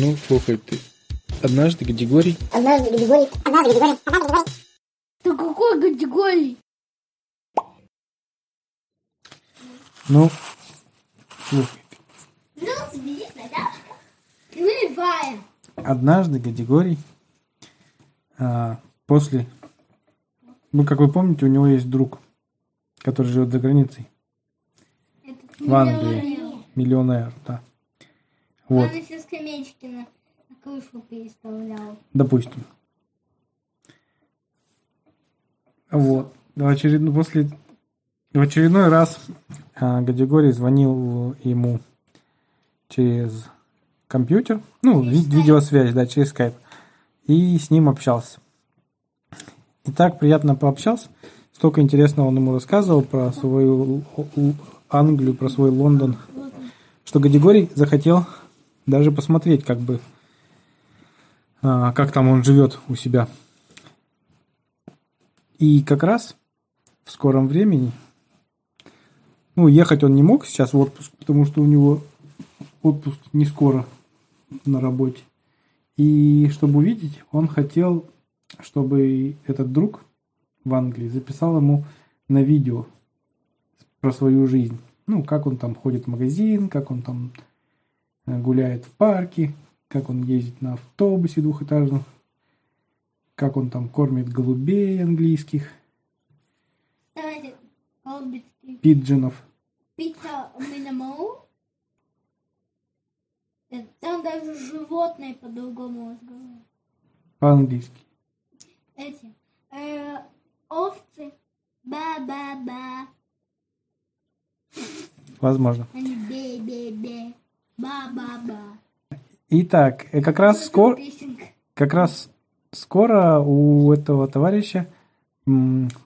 Ну, слухай ты. Однажды Гадигорий... Однажды Григорий... Однажды Григорий... Однажды Григорий... Да какой категории? Ну, слухай ты. Ну, сидит Наташка. Наливаем. Однажды Гадигорий а, после... Ну, как вы помните, у него есть друг, который живет за границей. В Англии. Миллионер, да. Вот, Он еще скамеечки на, крышу переставлял. допустим. Вот. В очередной, после, в очередной раз а, Гадигорий звонил ему через компьютер, ну, ви- видеосвязь, да, через скайп, и с ним общался. И так приятно пообщался, столько интересного он ему рассказывал про свою Англию, про свой Лондон, что Гадигорий захотел даже посмотреть, как бы, а, как там он живет у себя. И как раз в скором времени, ну, ехать он не мог сейчас в отпуск, потому что у него отпуск не скоро на работе. И чтобы увидеть, он хотел, чтобы этот друг в Англии записал ему на видео про свою жизнь. Ну, как он там ходит в магазин, как он там гуляет в парке, как он ездит на автобусе двухэтажном, как он там кормит голубей английских, пиджинов. Там даже животные по-другому разговаривают. по-английски. Эти. э, овцы. Ба-ба-ба. Возможно. Они бе-бе-бе. Итак, э, как раз скоро, как раз скоро у этого товарища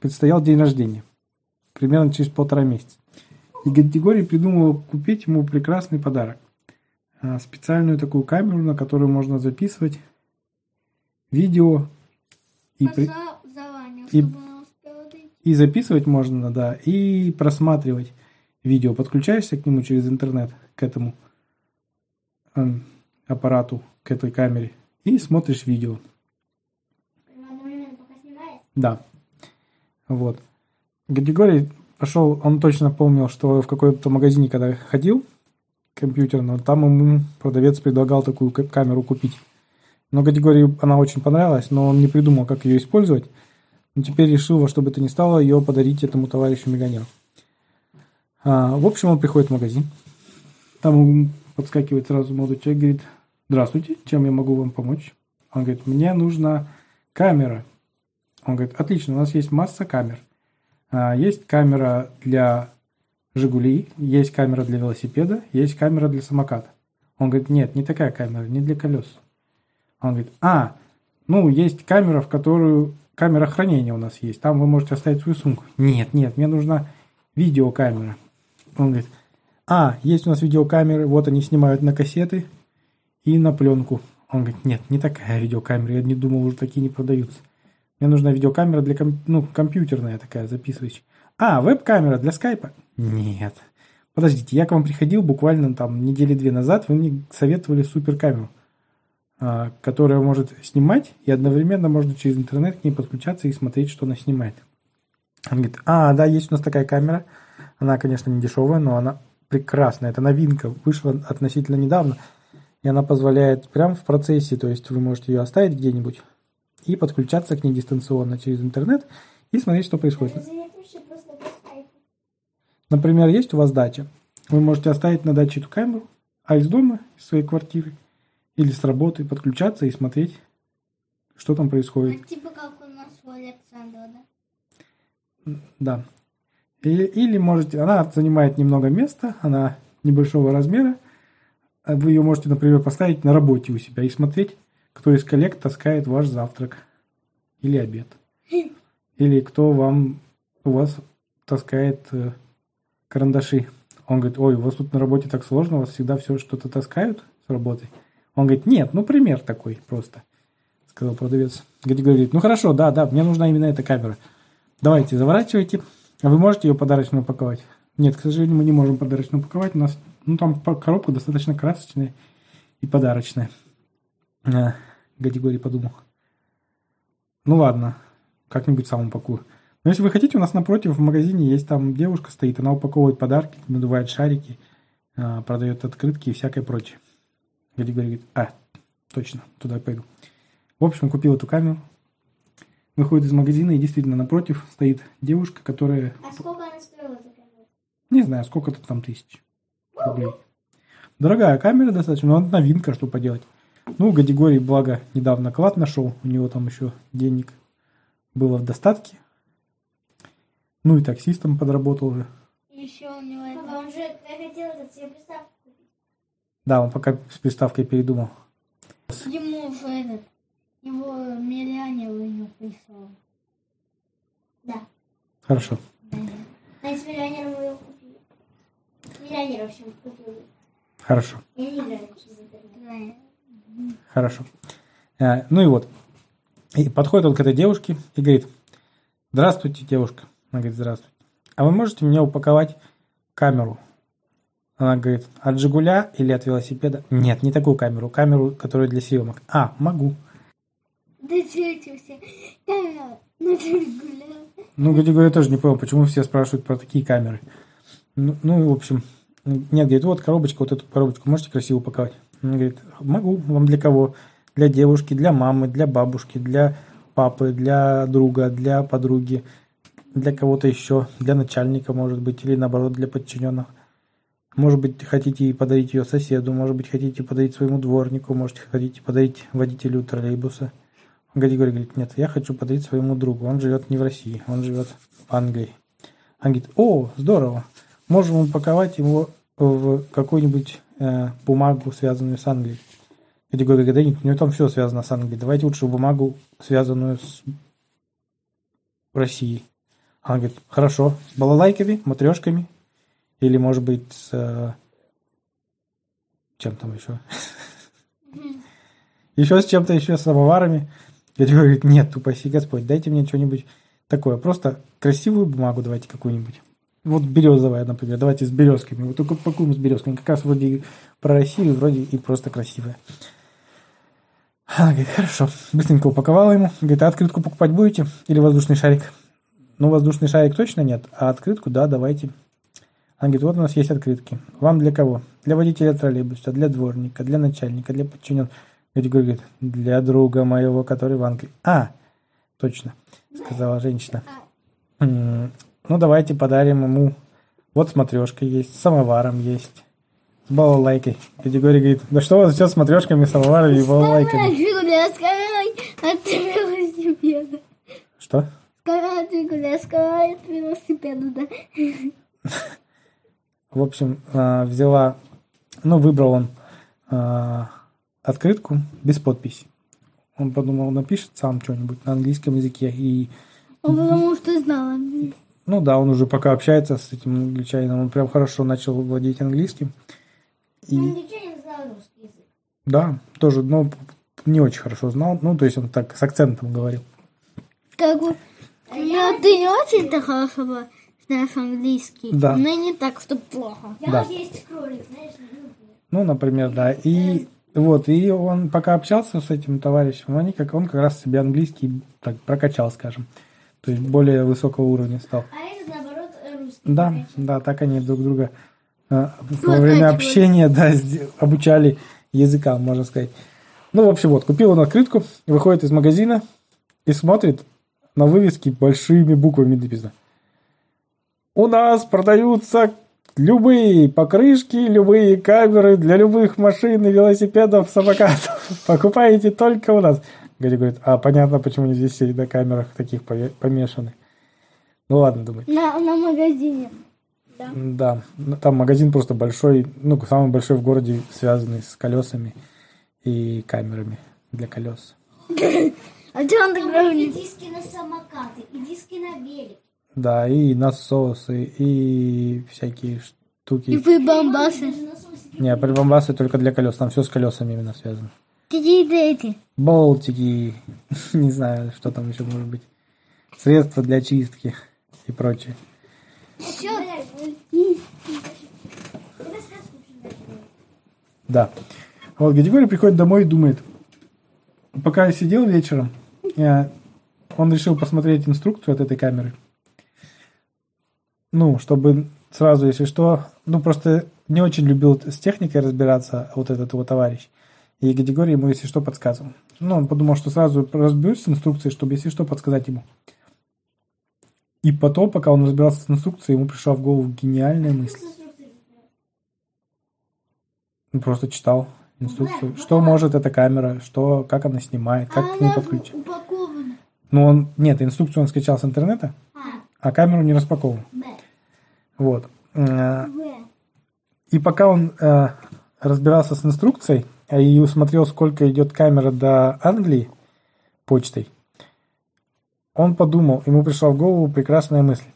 предстоял день рождения. Примерно через полтора месяца. И Гадигорий придумал купить ему прекрасный подарок. А, Специальную такую камеру, на которую можно записывать видео и, при- и- и записывать можно, да, и просматривать видео. Подключаешься к нему через интернет, к этому аппарату, к этой камере, и смотришь видео. Да. Вот. Гадигорий пошел, он точно помнил, что в какой-то магазине, когда ходил, компьютерном, там ему продавец предлагал такую ка- камеру купить. Но Гадигорию она очень понравилась, но он не придумал, как ее использовать. Но теперь решил во что бы то ни стало ее подарить этому товарищу миллионеру. А, в общем, он приходит в магазин. Там подскакивает сразу молодой человек, говорит, здравствуйте, чем я могу вам помочь? Он говорит, мне нужна камера. Он говорит, отлично, у нас есть масса камер. А, Есть камера для Жигулей, есть камера для велосипеда, есть камера для самоката. Он говорит, нет, не такая камера, не для колес. Он говорит, а, ну, есть камера, в которую... Камера хранения у нас есть, там вы можете оставить свою сумку. Нет, нет, мне нужна видеокамера. Он говорит, а, есть у нас видеокамеры, вот они снимают на кассеты и на пленку. Он говорит, нет, не такая видеокамера, я не думал, уже такие не продаются. Мне нужна видеокамера для ком- ну, компьютерная такая, записывающая. А, веб-камера для скайпа? Нет. Подождите, я к вам приходил буквально там недели две назад, вы мне советовали суперкамеру, а, которая может снимать, и одновременно можно через интернет к ней подключаться и смотреть, что она снимает. Он говорит, а, да, есть у нас такая камера, она, конечно, не дешевая, но она прекрасная, это новинка, вышла относительно недавно, и она позволяет прямо в процессе, то есть вы можете ее оставить где-нибудь и подключаться к ней дистанционно через интернет и смотреть, что происходит. Например, есть у вас дача. Вы можете оставить на даче эту камеру, а из дома, из своей квартиры или с работы подключаться и смотреть, что там происходит. Ну, Типа как у нас у Александра, да? Да. И- или можете, она занимает немного места, она небольшого размера. Вы ее можете, например, поставить на работе у себя и смотреть, кто из коллег таскает ваш завтрак или обед. Или кто вам, у вас таскает э, карандаши. Он говорит, ой, у вас тут на работе так сложно, у вас всегда все что-то таскают с работы. Он говорит, нет, ну пример такой просто, сказал продавец. Гади говорит, ну хорошо, да, да, мне нужна именно эта камера. Давайте, заворачивайте. А вы можете ее подарочно упаковать? Нет, к сожалению, мы не можем подарочно упаковать. У нас, ну, там коробка достаточно красочная и подарочная. А, Гадигорий подумал. Ну ладно, как-нибудь сам упакую. Но если вы хотите, у нас напротив в магазине есть там девушка стоит, она упаковывает подарки, надувает шарики, а, продает открытки и всякое прочее. Гадигорий говорит, а, точно, туда пойду. В общем, купил эту камеру, выходит из магазина и действительно напротив стоит девушка, которая, А сколько она стоила такая? не знаю, сколько-то там тысяч рублей. Дорогая камера достаточно, но она новинка, что поделать. Ну, Гадигорий, благо, недавно клад нашел, у него там еще денег было в достатке. Ну и таксистом подработал уже. Еще у него Папа, это... он же я хотел этот себе приставку купить. Да, он пока с приставкой передумал. Ему уже этот... Его миллионер у него прислал. Да. Хорошо. А с миллионером мы его купили. Миллионер, в общем, купил. Хорошо. Я не играю через интернет. Хорошо. Э, Ну и вот. И подходит он к этой девушке и говорит, здравствуйте, девушка. Она говорит, здравствуйте. А вы можете мне упаковать камеру? Она говорит, от Жигуля или от велосипеда? Нет, не такую камеру. Камеру, которая для съемок. А, могу. Да что эти все? Камера на Жигуля. Ну, Гадигорий тоже не понял, почему все спрашивают про такие камеры. Ну, ну в общем, нет, говорит, вот коробочка, вот эту коробочку можете красиво упаковать? Он говорит, могу, вам для кого? Для девушки, для мамы, для бабушки, для папы, для друга, для подруги, для кого-то еще, для начальника, может быть, или наоборот, для подчиненных. Может быть, хотите подарить ее соседу, может быть, хотите подарить своему дворнику, может, хотите подарить водителю троллейбуса. Гадигорий говорит, нет, я хочу подарить своему другу. Он живет не в России, он живет в Англии. Он говорит, о, здорово, можем упаковать его в какую-нибудь э, бумагу, связанную с Англией. Гадигорий говорит, да нет, у него там все связано с Англией. Давайте лучше бумагу, связанную с Россией. Она говорит, хорошо, с балалайками, матрешками, или, может быть, с... э, чем там еще? Еще с чем-то, еще с самоварами. Гадигорий говорит, нет, упаси Господь, дайте мне что-нибудь такое. Просто красивую бумагу давайте какую-нибудь. Вот березовая, например. Давайте с березками. Вот только упакуем с березками. Как раз вроде про Россию, вроде и просто красивая. Она говорит, хорошо. Быстренько упаковала ему. Говорит, а открытку покупать будете? Или воздушный шарик? Ну, воздушный шарик точно нет, а открытку, да, давайте. Она говорит, вот у нас есть открытки. Вам для кого? Для водителя троллейбуса, для дворника, для начальника, для подчиненного. Гадигорий говорит, для друга моего, который в Англии. А, точно, сказала женщина. «М, Ну, давайте подарим ему. Вот смотрешка есть, с самоваром есть, с балалайкой. Гадигорий говорит, да что у вас все с смотрешками, самоварами и балалайками? Что? В общем, а, взяла, ну, выбрал он а, открытку без подписи. Он подумал, напишет сам что-нибудь на английском языке. И, Он потому что знала. ну да, он уже пока общается с этим англичанином, он прям хорошо начал владеть английским. И, Англичанин знал русский язык. да, тоже, но не очень хорошо знал. Ну, то есть он так с акцентом говорил. Как бы, ну, ты не очень-то хорошо знаешь английский. Да. Но не так, что плохо. Я Да. есть кролик, знаешь. Ну, например, да. И вот, и он пока общался с этим товарищем, они как, он как раз себе английский так прокачал, скажем. То есть более высокого уровня стал. А этот, наоборот, русский. Да, прокачал. да, так они друг друга э, во Прокачивают. время общения, да, обучали языкам, можно сказать. Ну, в общем, вот, купил он открытку, выходит из магазина и смотрит на вывески большими буквами написано. У нас продаются любые покрышки, любые камеры для любых машин и велосипедов, самокатов. Покупаете только у нас. Гарри говорит, а понятно, почему они здесь все на камерах таких помешаны. Ну ладно, думаю. На, на магазине. Да, ну, там магазин просто большой, ну, самый большой в городе, связанный с колесами и камерами для колес. А что он так диски на самокаты, и диски на велик. Да, и насосы, и всякие И штуки. прибамбасы. Даже насосики. Не, прибамбасы только для колес, там все с колесами именно связано. Какие-то эти. Болтики, не знаю, что там еще может быть. Средства для чистки и прочее. Да. Вот Гадигорий приходит домой и думает, пока я сидел вечером, я- он решил посмотреть инструкцию от этой камеры. Ну, чтобы сразу, если что, ну, просто не очень любил с техникой разбираться вот этот его товарищ. И категория ему, если что, подсказывал. Ну, он подумал, что сразу разберусь с инструкцией, чтобы, если что, подсказать ему. И потом, пока он разбирался с инструкцией, ему пришла в голову гениальная мысль. Он просто читал инструкцию, что может эта камера, что, как она снимает, как к ней подключить. упакована. Ну, он, нет, инструкцию он скачал с интернета, А, а камеру не распаковывал. Вот. Э. И пока он э, разбирался с инструкцией а и усмотрел, сколько идет камера до Англии почтой, он подумал, ему пришла в голову прекрасная мысль.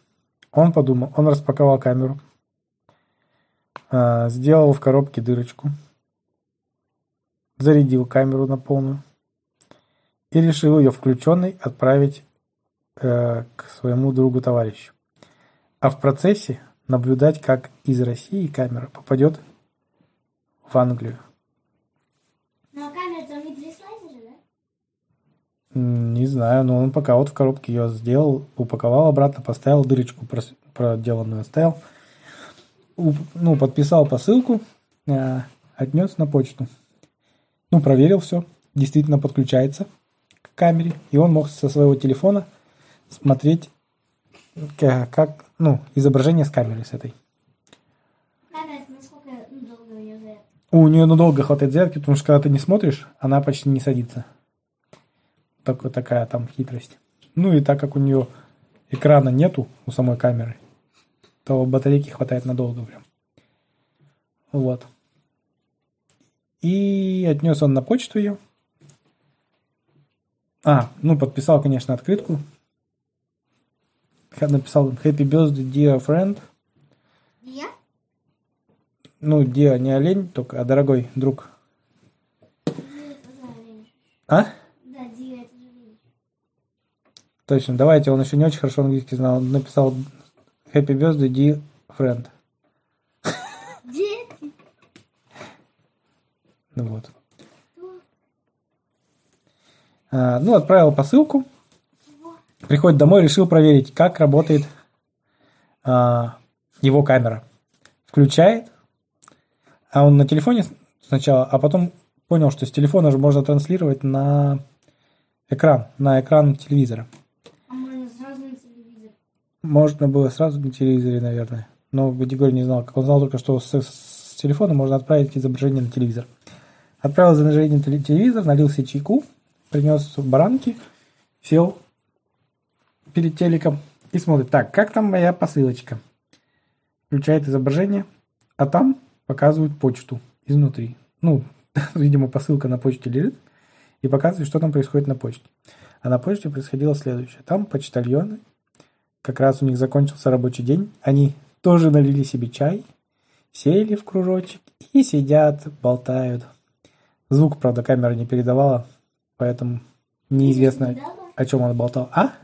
Он подумал, он распаковал камеру, э, сделал в коробке дырочку, зарядил камеру на полную и решил ее включенной отправить к своему другу-товарищу. А в процессе наблюдать, как из России камера попадет в Англию. Ну, а камера там не же, да? Не знаю, но он пока вот в коробке ее сделал, упаковал обратно, поставил дырочку проделанную, оставил. Ну, подписал посылку, э, отнес на почту. Ну, проверил все, действительно подключается к камере, и он мог со своего телефона смотреть, как, ну, изображение с камеры с этой. Ну, долго у нее? У надолго хватает зарядки, потому что когда ты не смотришь, она почти не садится. Так вот такая там хитрость. Ну и так как у нее экрана нету у самой камеры, то батарейки хватает надолго прям. Вот. И отнес он на почту ее. А, ну подписал, конечно, открытку. Написал Happy Birthday, dear friend. Я? Ну, dear не олень, только, а дорогой друг. А? Да, Ди, это же Ленич. Точно, давайте, он еще не очень хорошо английский знал. Он написал Happy birthday, dear friend. Дети. Ну вот. А, ну, отправил посылку. Приходит домой, решил проверить, как работает а, его камера. Включает. А он на телефоне сначала, а потом понял, что с телефона же можно транслировать на экран, на экран телевизора. А можно сразу на телевизор. Можно было сразу на телевизоре, наверное. Но Григорий не знал. Он знал только, что с, с телефона можно отправить изображение на телевизор. Отправил изображение на теле- телевизор, налил себе чайку, принес баранки, сел перед телеком и смотрит. Так, как там моя посылочка? Включает изображение, а там показывают почту изнутри. Ну, видимо, посылка на почте лежит и показывает, что там происходит на почте. А на почте происходило следующее. Там почтальоны как раз у них закончился рабочий день. Они тоже налили себе чай, сели в кружочек и сидят, болтают. Звук, правда, камера не передавала, поэтому неизвестно, о чем он болтал. А?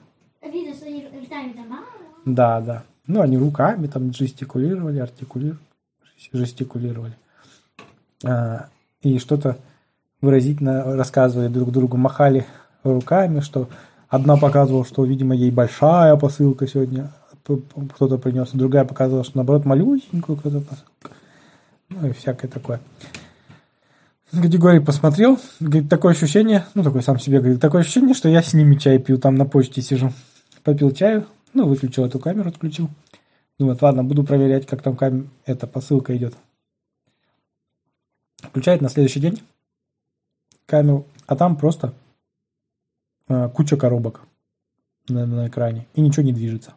Видно, что они ртами там. а, Да, да. Ну, они руками там жестикулировали, артикулировали, жестикулировали. А, и что-то выразительно рассказывали друг другу, махали руками, что одна показывала, что, видимо, ей большая посылка сегодня кто-то принес, другая показывала, что, наоборот, малюсенькую кто-то посылка. Ну, и всякое такое. Григорий посмотрел, говорит, такое ощущение, ну, такой сам себе говорит, такое ощущение, что я с ними чай пью, там на почте сижу. Попил чаю, ну, выключил эту камеру, отключил. Думает, ладно, буду проверять, как там кам... эта посылка идет. Включает на следующий день камеру, а там просто э, куча коробок на, на экране, и ничего не движется.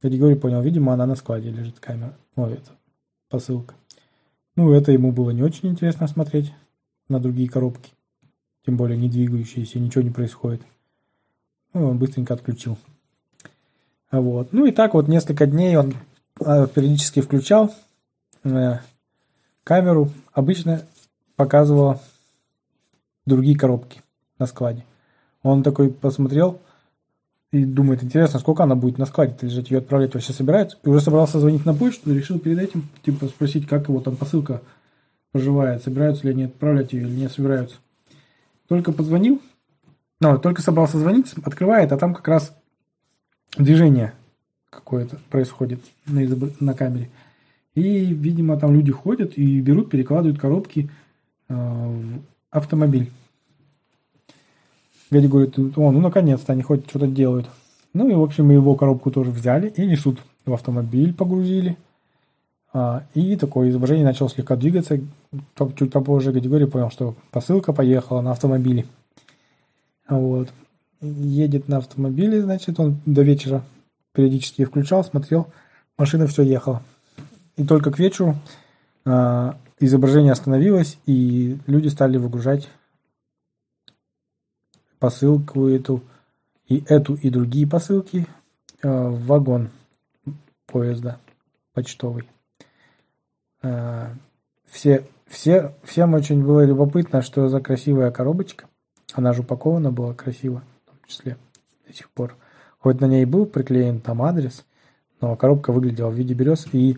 Григорий понял, видимо, она на складе лежит, камера, ой, это посылка. Ну, это ему было не очень интересно смотреть на другие коробки, тем более не двигающиеся, ничего не происходит. Ну, он быстренько отключил. Вот. Ну и так вот несколько дней он э, периодически включал э, камеру. Обычно показывала другие коробки на складе. Он такой посмотрел и думает, интересно, сколько она будет на складе лежать, ее отправлять вообще собирается. И уже собрался звонить на почту, решил перед этим типа спросить, как его там посылка поживает, собираются ли они отправлять ее или не собираются. Только позвонил, Ну, только собрался звонить, открывает, а там как раз движение какое-то происходит на, изоб- на камере. И, видимо, там люди ходят и берут, перекладывают коробки э, в автомобиль. Дядя говорит, о, ну наконец-то они хоть что-то делают. Ну и, в общем, его коробку тоже взяли и несут в автомобиль, погрузили. А, и такое изображение начало слегка двигаться. Чуть попозже Гадигорий понял, что посылка поехала на автомобиле. Вот. Едет на автомобиле, значит, он до вечера периодически включал, смотрел, машина все ехала. И только к вечеру а, изображение остановилось, и люди стали выгружать посылку эту, и эту, и другие посылки а, в вагон поезда почтовый. А, все, все, всем очень было любопытно, что за красивая коробочка. Она же упакована была красиво, числе до сих пор. Хоть на ней был приклеен там адрес, но коробка выглядела в виде берез, и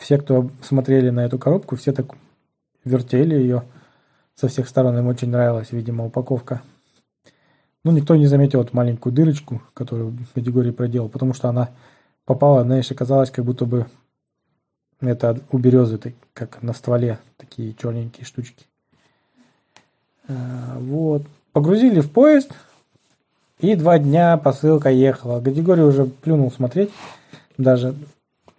все, кто смотрели на эту коробку, все так вертели ее со всех сторон. Им очень нравилась, видимо, упаковка. Ну, никто не заметил эту маленькую дырочку, которую категории проделал, потому что она попала, знаешь, оказалось, как будто бы это у березы, как на стволе, такие черненькие штучки. А, вот. Погрузили в поезд, и два дня посылка ехала. Гадигорий уже плюнул смотреть, даже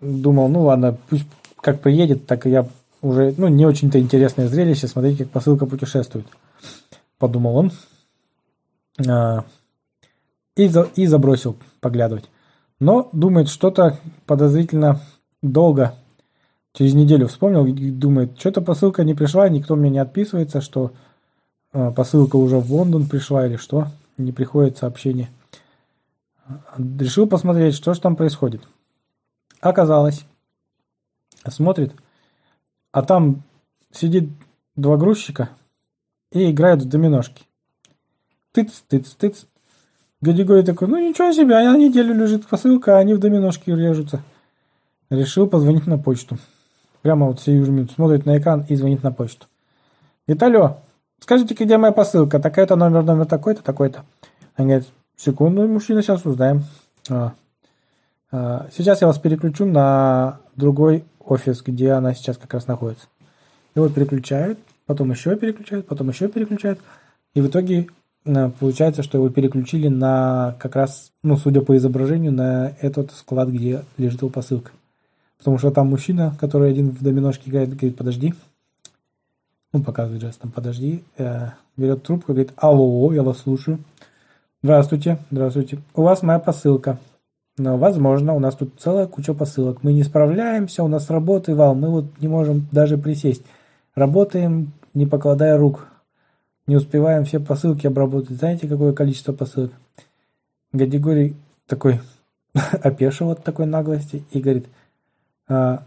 думал, ну ладно, пусть как приедет, так и я уже, ну, не очень-то интересное зрелище, смотреть, как посылка путешествует. Подумал он. А, и, за, и забросил поглядывать. Но думает, что-то подозрительно долго. Через неделю вспомнил думает, что-то посылка не пришла, никто мне не отписывается, что а, посылка уже в Лондон пришла или что. Не приходит сообщение. Решил посмотреть, что же там происходит. Оказалось, смотрит, а там сидит два грузчика и играют в доминошки. Тыц, тыц, тыц. Гадигорий такой, ну ничего себе, а на неделю лежит посылка, а они в доминошки режутся. Решил позвонить на почту. Прямо вот сию же минуту смотрит на экран и звонит на почту. Говорит, скажите, где моя посылка? Такая-то номер, номер такой-то, такой-то. Они говорят, секунду, мужчина, сейчас узнаем. А, а, сейчас я вас переключу на другой офис, где она сейчас как раз находится. Его переключают, потом еще переключают, потом еще переключают. И в итоге э, получается, что его переключили на как раз, ну, судя по изображению, на этот склад, где лежит его посылка. Потому что там мужчина, который один в доминошке играет, говорит, подожди. Ну, показывает жестом, подожди. Э, берет трубку, говорит, алло, я вас слушаю. Здравствуйте, здравствуйте. У вас моя посылка. Но, возможно, у нас тут целая куча посылок. Мы не справляемся, у нас работы вал, мы вот не можем даже присесть. Работаем, не покладая рук. Не успеваем все посылки обработать. Знаете, какое количество посылок? Гадигорий такой опешил от такой наглости и говорит, а,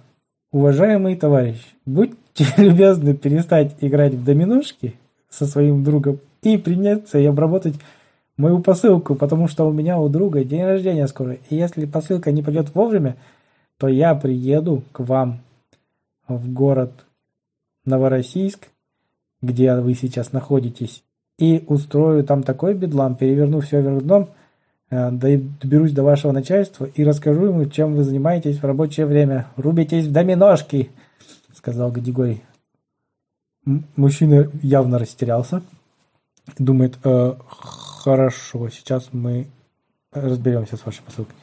уважаемый товарищ, будьте любезны перестать играть в доминошки со своим другом и приняться и обработать мою посылку, потому что у меня у друга день рождения скоро. И если посылка не придет вовремя, то я приеду к вам в город Новороссийск, где вы сейчас находитесь, и устрою там такой бедлам, переверну все вверх дном, э, доберусь до вашего начальства и расскажу ему, чем вы занимаетесь в рабочее время. Рубитесь в доминошки, сказал Гадигорий. Мужчина явно растерялся. Думает, э, Хорошо, сейчас мы разберемся с вашей посылкой.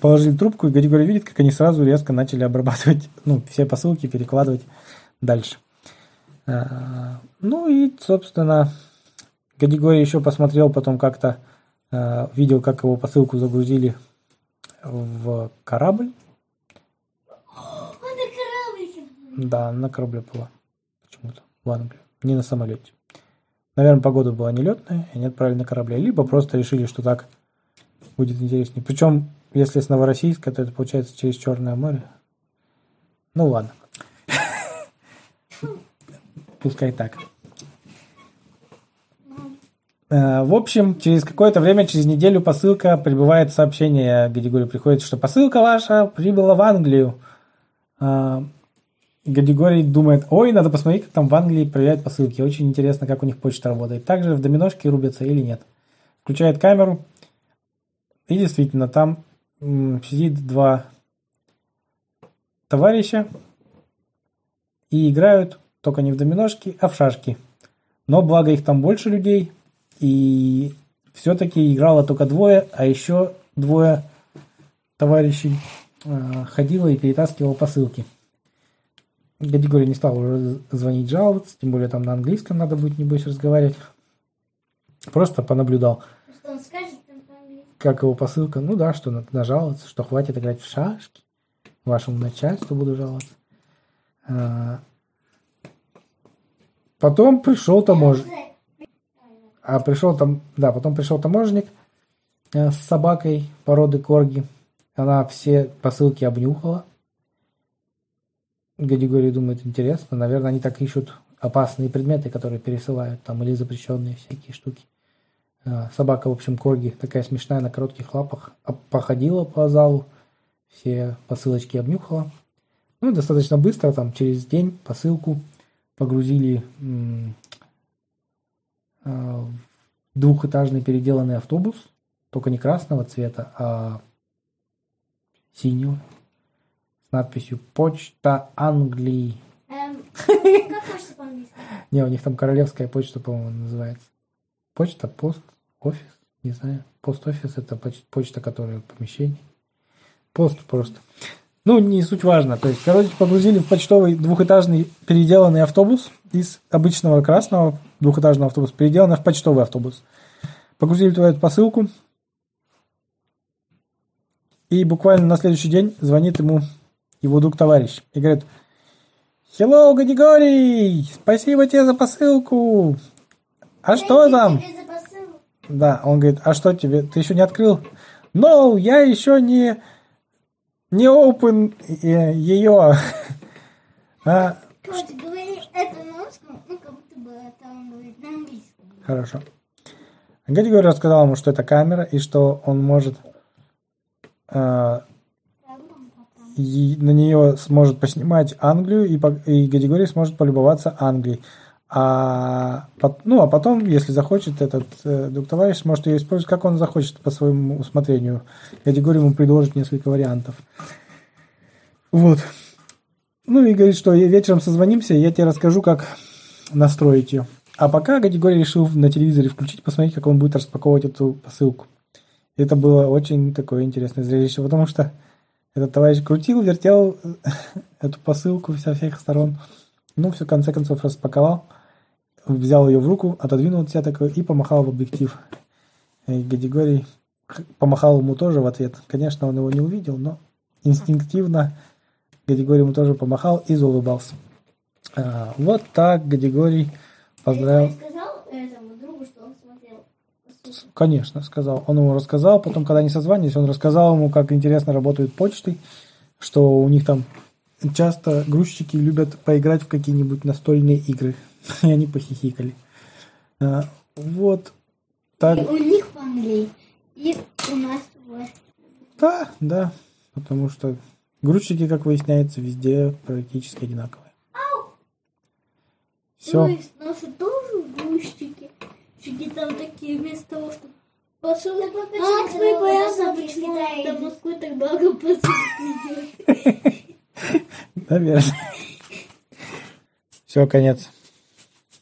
Положили трубку, и Григорий видит, как они сразу резко начали обрабатывать, ну, все посылки, перекладывать дальше. А, ну и, собственно, Гадигорий еще посмотрел потом как-то, а, видел, как его посылку загрузили в корабль. Он на кораблике. Да, на корабле была почему-то, в Англию, не на самолете. Наверное, погода была нелетная, и они отправили на корабле. Либо просто решили, что так будет интереснее. Причем, если с Новороссийска, то это получается через Черное море. Ну ладно. Пускай так. Э, в общем, через какое-то время, через неделю посылка прибывает сообщение, где приходит, что посылка ваша прибыла в Англию. Гадигорий думает, ой, надо посмотреть, как там в Англии проверяют посылки. Очень интересно, как у них почта работает. Также в доминошке рубятся или нет. включает камеру, и действительно, там сидит два товарища и играют только не в доминошки, а в шашки. Но благо их там больше людей, и все-таки играло только двое, а еще двое товарищей э, ходило и перетаскивало посылки. Григорий не стал уже звонить жаловаться, тем более там на английском надо будет, небось, разговаривать. Просто понаблюдал, Что он скажет как его посылка. Ну да, что надо нажаловаться, что хватит играть в шашки. Вашему начальству буду жаловаться. А, Потом пришел таможенник. А пришел там, да, потом пришел таможенник э, с собакой породы корги. Она все посылки обнюхала. Григорий думает, интересно, наверное, они так ищут опасные предметы, которые пересылают там, или запрещенные всякие штуки. Э, Собака, в общем, корги, такая смешная, на коротких лапах, а- походила по залу, все посылочки обнюхала. Ну, достаточно быстро, там, через день посылку погрузили э, в двухэтажный переделанный автобус, только не красного цвета, а синего, с надписью «Почта Англии». Эм, как хочется по-английски? Не, у них там королевская почта, по-моему, называется. Почта, пост, офис, не знаю. Пост-офис – это поч- почта, которая в помещении. Пост просто. Ну, не суть важно. То есть, короче, погрузили в почтовый двухэтажный переделанный автобус из обычного красного двухэтажного автобуса, переделанный в почтовый автобус. Погрузили туда эту посылку. И буквально на следующий день звонит ему его друг-товарищ и говорит, Hello, Григорий! Спасибо тебе за посылку! А что там? Да, он говорит, а что тебе? Ты еще не открыл? No, я еще не не open э, ее. А, Короче, говори это на русском, ну, как будто бы это он говорит на английском. хорошо. Григорий рассказал ему, что это камера и что он может э, и на нее сможет поснимать Англию, и, по- и Григорий сможет полюбоваться Англией. А, ну, а потом, если захочет, этот э, друг товарищ сможет ее использовать, как он захочет, по своему усмотрению. Григорий ему предложит несколько вариантов. Вот. Ну и говорит, что вечером созвонимся, я тебе расскажу, как настроить ее. А пока Григорий решил на телевизоре включить, посмотреть, как он будет распаковывать эту посылку. Это было очень такое интересное зрелище, потому что этот товарищ крутил, вертел эту посылку со всех сторон. Ну, все, в конце концов, распаковал, взял ее в руку, отодвинул от себя такой и помахал в объектив. И Григорий х- помахал ему тоже в ответ. Конечно, он его не увидел, но инстинктивно Григорий ему тоже помахал и заулыбался. А, вот так Григорий поздравил. Ты сказал этому другу, что он смотрел посылку? Конечно, сказал. Он ему рассказал, потом, когда они созванивались, он рассказал ему, как интересно работают почты, что у них там часто грузчики любят поиграть в какие-нибудь настольные игры. И они похихикали. А, Вот так. У них в Англии и у нас вот. Да, да. Потому что грузчики, как выясняется, везде практически одинаковые. То Все. есть наши тоже грузчики. Чики там такие вместо того, что пошел. А, посылки из почему Китая до? Москвы так посылок идет. Наверное. Все, конец.